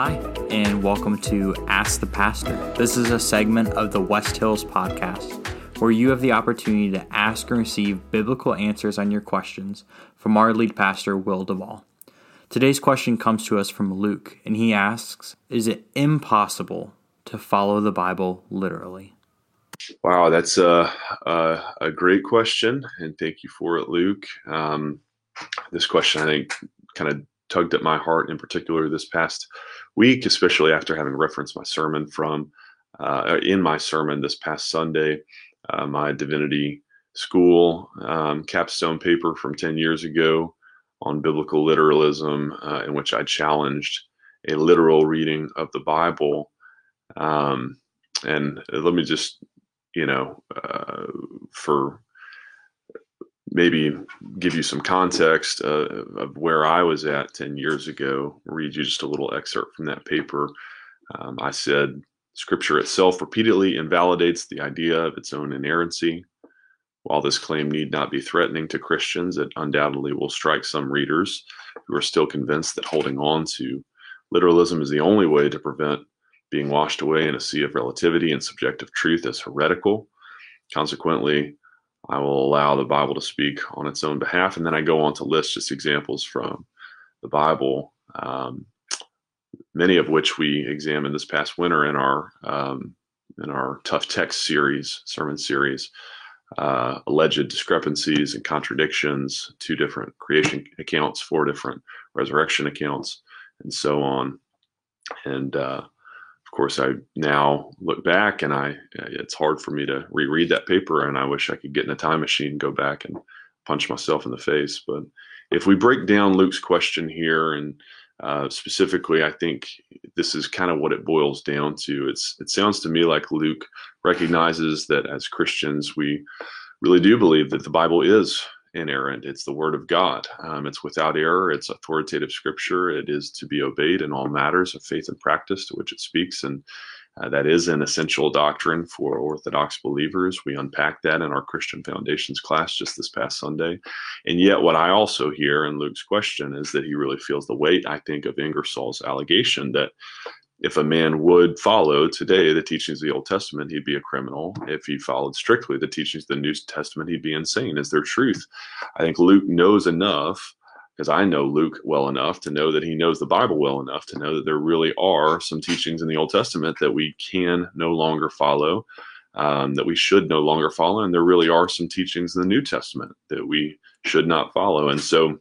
Hi, and welcome to Ask the Pastor. This is a segment of the West Hills podcast where you have the opportunity to ask and receive biblical answers on your questions from our lead pastor, Will Duvall. Today's question comes to us from Luke, and he asks Is it impossible to follow the Bible literally? Wow, that's a, a, a great question, and thank you for it, Luke. Um, this question, I think, kind of tugged at my heart in particular this past week, especially after having referenced my sermon from uh, in my sermon this past Sunday, uh, my divinity school um, capstone paper from 10 years ago on biblical literalism, uh, in which I challenged a literal reading of the Bible. Um, and let me just, you know, uh, for maybe give you some context uh, of where I was at 10 years ago, read you just a little excerpt from that paper. Um, I said, Scripture itself repeatedly invalidates the idea of its own inerrancy. While this claim need not be threatening to Christians, it undoubtedly will strike some readers who are still convinced that holding on to literalism is the only way to prevent being washed away in a sea of relativity and subjective truth as heretical. Consequently, I will allow the Bible to speak on its own behalf. And then I go on to list just examples from the Bible, um, many of which we examined this past winter in our um, in our tough text series, sermon series. Uh, alleged discrepancies and contradictions, two different creation accounts, four different resurrection accounts, and so on. And uh, course, I now look back and I it's hard for me to reread that paper, and I wish I could get in a time machine, go back and punch myself in the face. But if we break down Luke's question here, and uh, specifically, I think this is kind of what it boils down to. It's it sounds to me like Luke recognizes that as Christians, we really do believe that the Bible is inerrant. It's the word of God. Um, it's without error. It's authoritative scripture. It is to be obeyed in all matters of faith and practice to which it speaks. And uh, that is an essential doctrine for Orthodox believers. We unpacked that in our Christian Foundations class just this past Sunday. And yet, what I also hear in Luke's question is that he really feels the weight, I think, of Ingersoll's allegation that if a man would follow today the teachings of the Old Testament, he'd be a criminal. If he followed strictly the teachings of the New Testament, he'd be insane. Is there truth? I think Luke knows enough, because I know Luke well enough to know that he knows the Bible well enough to know that there really are some teachings in the Old Testament that we can no longer follow, um, that we should no longer follow. And there really are some teachings in the New Testament that we should not follow. And so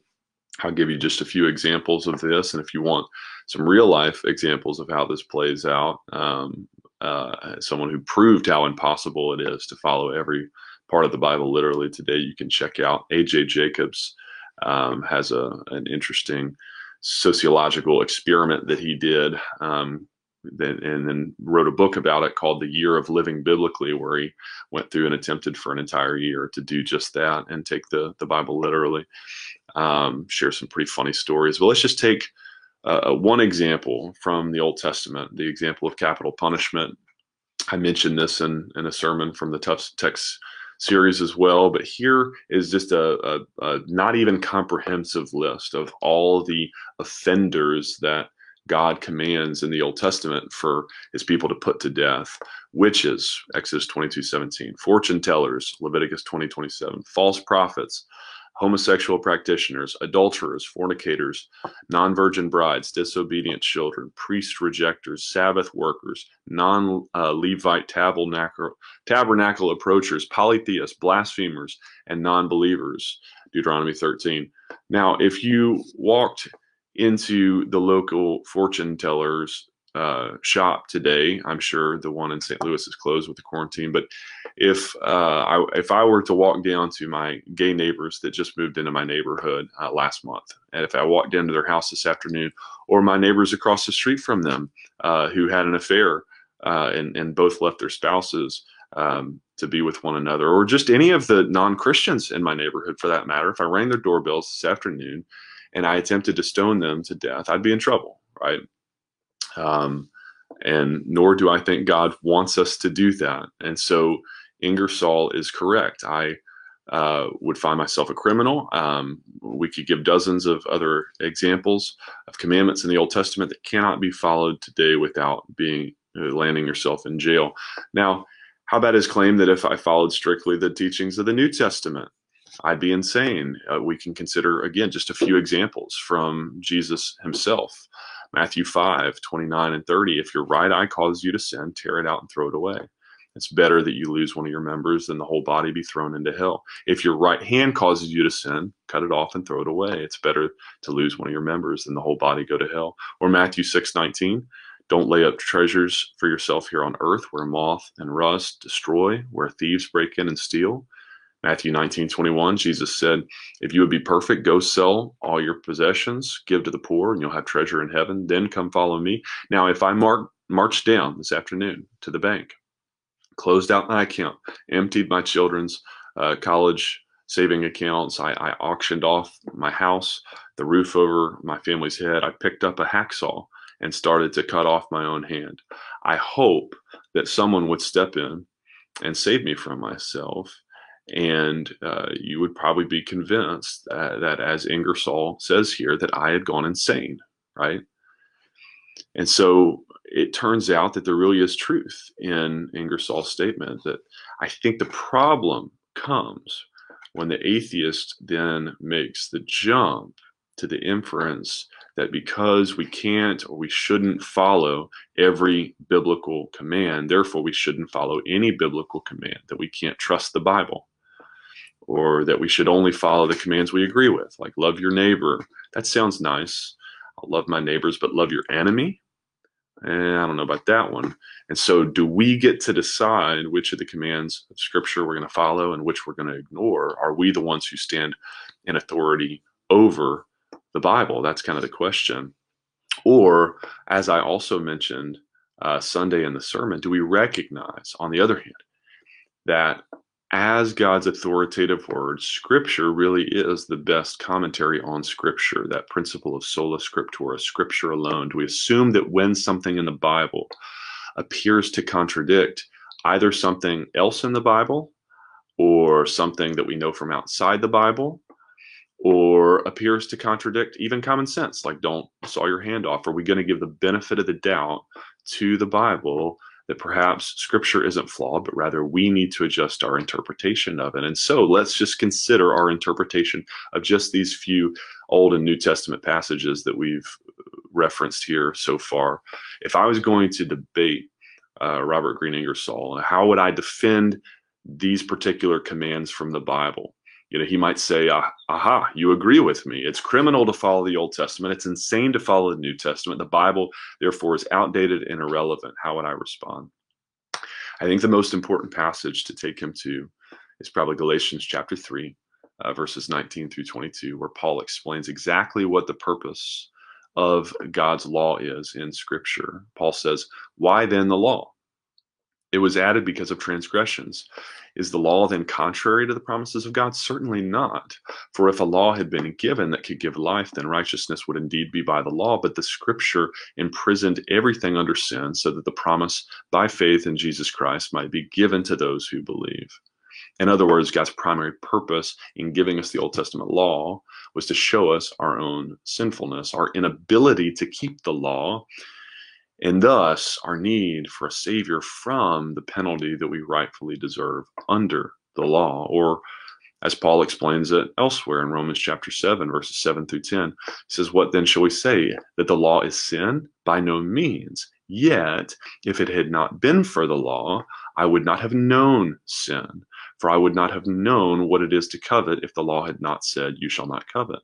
I'll give you just a few examples of this. And if you want, some real life examples of how this plays out. Um, uh, someone who proved how impossible it is to follow every part of the Bible literally today, you can check out AJ Jacobs um, has a an interesting sociological experiment that he did. Um, then, and then wrote a book about it called The Year of Living Biblically, where he went through and attempted for an entire year to do just that and take the, the Bible literally. Um, share some pretty funny stories. But let's just take uh, one example from the Old Testament, the example of capital punishment. I mentioned this in, in a sermon from the Tough Text series as well, but here is just a, a, a not even comprehensive list of all the offenders that God commands in the Old Testament for his people to put to death witches, Exodus 22 17, fortune tellers, Leviticus 20 27, false prophets, homosexual practitioners, adulterers, fornicators, non virgin brides, disobedient children, priest rejectors, Sabbath workers, non uh, Levite tabernacle, tabernacle approachers, polytheists, blasphemers, and non believers. Deuteronomy 13. Now, if you walked into the local fortune tellers uh, shop today. I'm sure the one in St. Louis is closed with the quarantine. But if uh, I if I were to walk down to my gay neighbors that just moved into my neighborhood uh, last month, and if I walked into their house this afternoon, or my neighbors across the street from them uh, who had an affair uh, and and both left their spouses. Um, to be with one another, or just any of the non Christians in my neighborhood for that matter. If I rang their doorbells this afternoon and I attempted to stone them to death, I'd be in trouble, right? Um, and nor do I think God wants us to do that. And so Ingersoll is correct. I uh, would find myself a criminal. Um, we could give dozens of other examples of commandments in the Old Testament that cannot be followed today without being uh, landing yourself in jail. Now, how about his claim that if I followed strictly the teachings of the New Testament, I'd be insane? Uh, we can consider, again, just a few examples from Jesus himself. Matthew 5, 29 and 30. If your right eye causes you to sin, tear it out and throw it away. It's better that you lose one of your members than the whole body be thrown into hell. If your right hand causes you to sin, cut it off and throw it away. It's better to lose one of your members than the whole body go to hell. Or Matthew 6, 19. Don't lay up treasures for yourself here on earth where moth and rust destroy, where thieves break in and steal. Matthew 19, 21, Jesus said, If you would be perfect, go sell all your possessions, give to the poor, and you'll have treasure in heaven. Then come follow me. Now, if I mark, march down this afternoon to the bank, closed out my account, emptied my children's uh, college saving accounts, I, I auctioned off my house, the roof over my family's head, I picked up a hacksaw and started to cut off my own hand. I hope that someone would step in and save me from myself. And uh, you would probably be convinced that, that, as Ingersoll says here, that I had gone insane, right? And so it turns out that there really is truth in Ingersoll's statement that I think the problem comes when the atheist then makes the jump to the inference that because we can't or we shouldn't follow every biblical command, therefore we shouldn't follow any biblical command, that we can't trust the Bible, or that we should only follow the commands we agree with, like love your neighbor. That sounds nice. I'll love my neighbors, but love your enemy? Eh, I don't know about that one. And so, do we get to decide which of the commands of Scripture we're going to follow and which we're going to ignore? Are we the ones who stand in authority over the Bible? That's kind of the question. Or, as I also mentioned uh, Sunday in the sermon, do we recognize, on the other hand, that as God's authoritative word, Scripture really is the best commentary on Scripture, that principle of sola scriptura, Scripture alone. Do we assume that when something in the Bible appears to contradict either something else in the Bible or something that we know from outside the Bible, or appears to contradict even common sense, like don't saw your hand off, are we going to give the benefit of the doubt to the Bible that perhaps scripture isn't flawed, but rather we need to adjust our interpretation of it. And so let's just consider our interpretation of just these few Old and New Testament passages that we've referenced here so far. If I was going to debate uh, Robert Green Ingersoll, how would I defend these particular commands from the Bible? You know, he might say, ah, aha, you agree with me. It's criminal to follow the Old Testament. It's insane to follow the New Testament. The Bible, therefore, is outdated and irrelevant. How would I respond? I think the most important passage to take him to is probably Galatians chapter 3, uh, verses 19 through 22, where Paul explains exactly what the purpose of God's law is in Scripture. Paul says, Why then the law? It was added because of transgressions. Is the law then contrary to the promises of God? Certainly not. For if a law had been given that could give life, then righteousness would indeed be by the law. But the scripture imprisoned everything under sin so that the promise by faith in Jesus Christ might be given to those who believe. In other words, God's primary purpose in giving us the Old Testament law was to show us our own sinfulness, our inability to keep the law, and thus our need for a savior from the penalty that we rightfully deserve under the law or as paul explains it elsewhere in romans chapter 7 verses 7 through 10 he says what then shall we say? That the law is sin? By no means. Yet if it had not been for the law i would not have known sin for i would not have known what it is to covet if the law had not said you shall not covet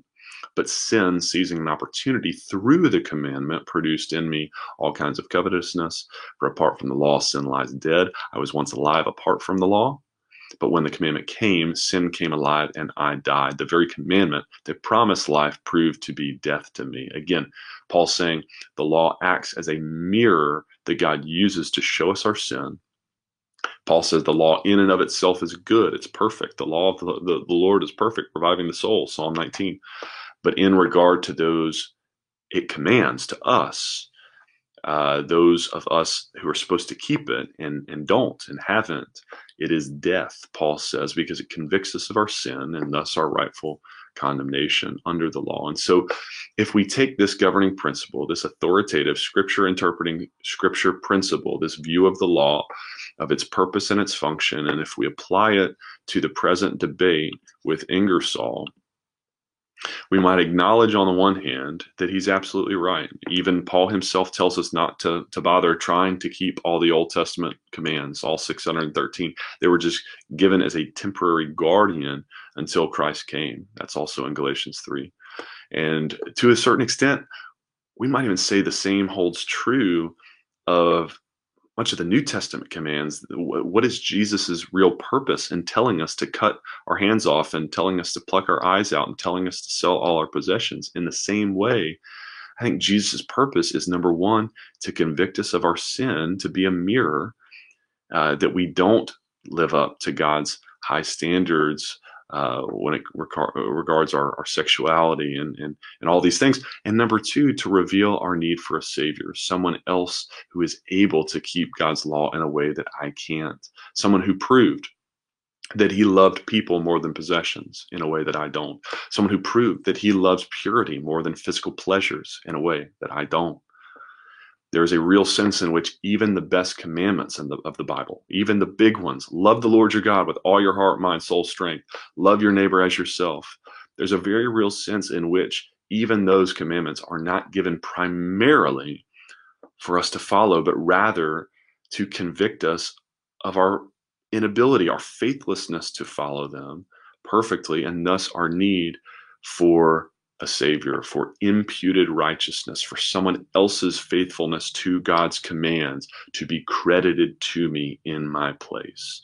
but sin, seizing an opportunity through the commandment, produced in me all kinds of covetousness. For apart from the law, sin lies dead. I was once alive apart from the law. But when the commandment came, sin came alive and I died. The very commandment that promised life proved to be death to me. Again, Paul saying the law acts as a mirror that God uses to show us our sin. Paul says the law in and of itself is good. It's perfect. The law of the, the, the Lord is perfect, reviving the soul. Psalm 19. But in regard to those it commands to us, uh, those of us who are supposed to keep it and, and don't and haven't. It is death, Paul says, because it convicts us of our sin and thus our rightful condemnation under the law. And so, if we take this governing principle, this authoritative scripture interpreting scripture principle, this view of the law, of its purpose and its function, and if we apply it to the present debate with Ingersoll, we might acknowledge on the one hand that he's absolutely right. Even Paul himself tells us not to, to bother trying to keep all the Old Testament commands, all 613. They were just given as a temporary guardian until Christ came. That's also in Galatians 3. And to a certain extent, we might even say the same holds true of much of the New Testament commands. What is Jesus's real purpose in telling us to cut our hands off and telling us to pluck our eyes out and telling us to sell all our possessions? In the same way, I think Jesus' purpose is number one, to convict us of our sin, to be a mirror uh, that we don't live up to God's high standards uh, when it regards our, our sexuality and, and, and all these things. And number two, to reveal our need for a savior, someone else who is able to keep God's law in a way that I can't, someone who proved that he loved people more than possessions in a way that I don't, someone who proved that he loves purity more than physical pleasures in a way that I don't there is a real sense in which even the best commandments the, of the Bible, even the big ones, love the Lord your God with all your heart, mind, soul, strength, love your neighbor as yourself. There's a very real sense in which even those commandments are not given primarily for us to follow, but rather to convict us of our inability, our faithlessness to follow them perfectly, and thus our need for a savior, for imputed righteousness, for someone else's faithfulness to God's commands to be credited to me in my place.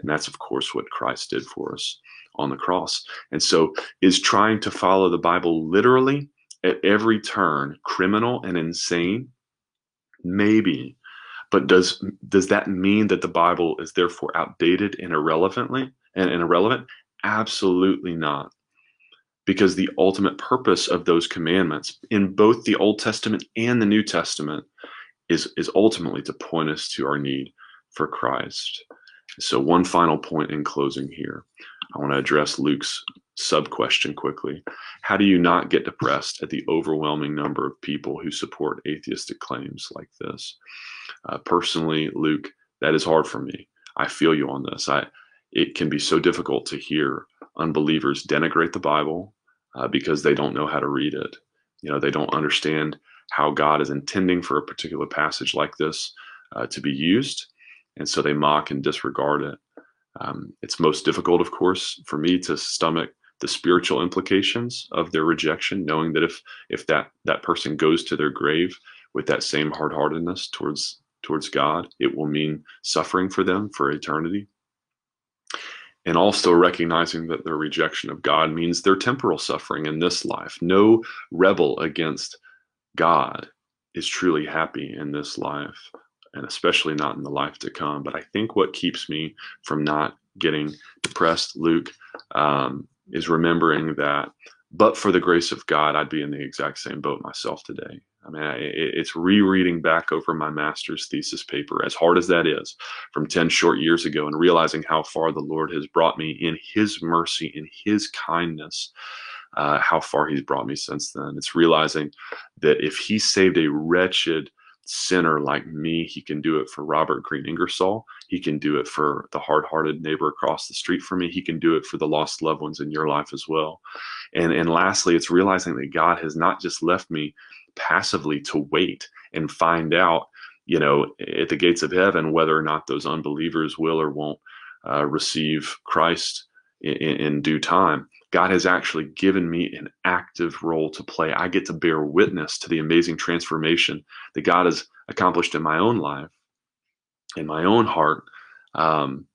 And that's, of course, what Christ did for us on the cross. And so, is trying to follow the Bible literally at every turn criminal and insane? Maybe. But does does that mean that the Bible is therefore outdated and irrelevantly and, and irrelevant? Absolutely not because the ultimate purpose of those commandments in both the Old Testament and the New Testament is, is ultimately to point us to our need for Christ. So, one final point in closing here. I want to address Luke's sub question quickly. How do you not get depressed at the overwhelming number of people who support atheistic claims like this? Uh, personally, Luke, that is hard for me. I feel you on this. I it can be so difficult to hear unbelievers denigrate the Bible uh, because they don't know how to read it. You know, they don't understand how God is intending for a particular passage like this uh, to be used. And so they mock and disregard it. Um, it's most difficult, of course, for me to stomach the spiritual implications of their rejection, knowing that if if that that person goes to their grave with that same hard-heartedness towards towards God, it will mean suffering for them for eternity and also recognizing that their rejection of God means their temporal suffering in this life. No rebel against God is truly happy in this life, and especially not in the life to come. But I think what keeps me from not getting depressed, Luke, um, is remembering that, but for the grace of God, I'd be in the exact same boat myself today. I mean, it's rereading back over my master's thesis paper, as hard as that is, from 10 short years ago, and realizing how far the Lord has brought me in His mercy, in His kindness, uh, how far He's brought me since then. It's realizing that if He saved a wretched sinner like me, He can do it for Robert Green Ingersoll. He can do it for the hard hearted neighbor across the street from me. He can do it for the lost loved ones in your life as well. And, and lastly, it's realizing that God has not just left me passively to wait and find out, you know, at the gates of heaven whether or not those unbelievers will or won't uh, receive Christ in, in due time. God has actually given me an active role to play. I get to bear witness to the amazing transformation that God has accomplished in my own life, in my own heart, um,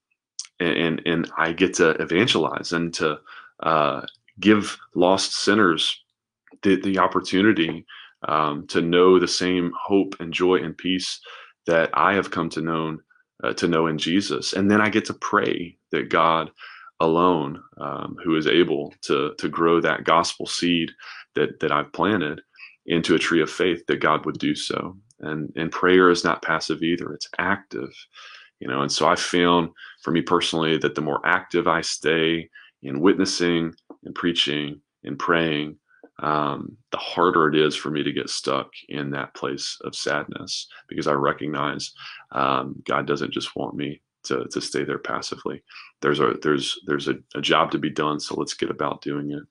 and and I get to evangelize and to uh, give lost sinners the, the opportunity um, to know the same hope and joy and peace that I have come to know uh, to know in Jesus. And then I get to pray that God alone, um, who is able to to grow that gospel seed that that I've planted into a tree of faith, that God would do so. And and prayer is not passive either it's active you know and so i found for me personally that the more active i stay in witnessing and preaching and praying um, the harder it is for me to get stuck in that place of sadness because i recognize um, god doesn't just want me to, to stay there passively. There's a there's there's a, a job to be done so let's get about doing it.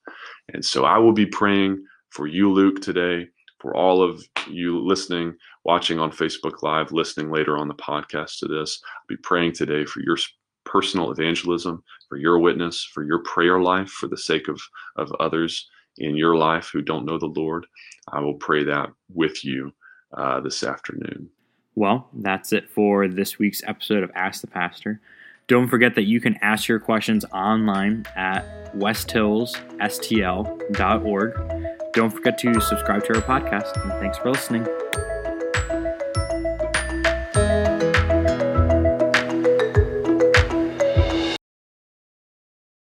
And so i will be praying for you luke today for all of you listening, watching on Facebook Live, listening later on the podcast to this. I'll be praying today for your personal evangelism, for your witness, for your prayer life, for the sake of, of others in your life who don't know the Lord. I will pray that with you uh, this afternoon. Well, that's it for this week's episode of Ask the Pastor. Don't forget that you can ask your questions online at westhillsstl.org. Don't forget to subscribe to our podcast, and thanks for listening.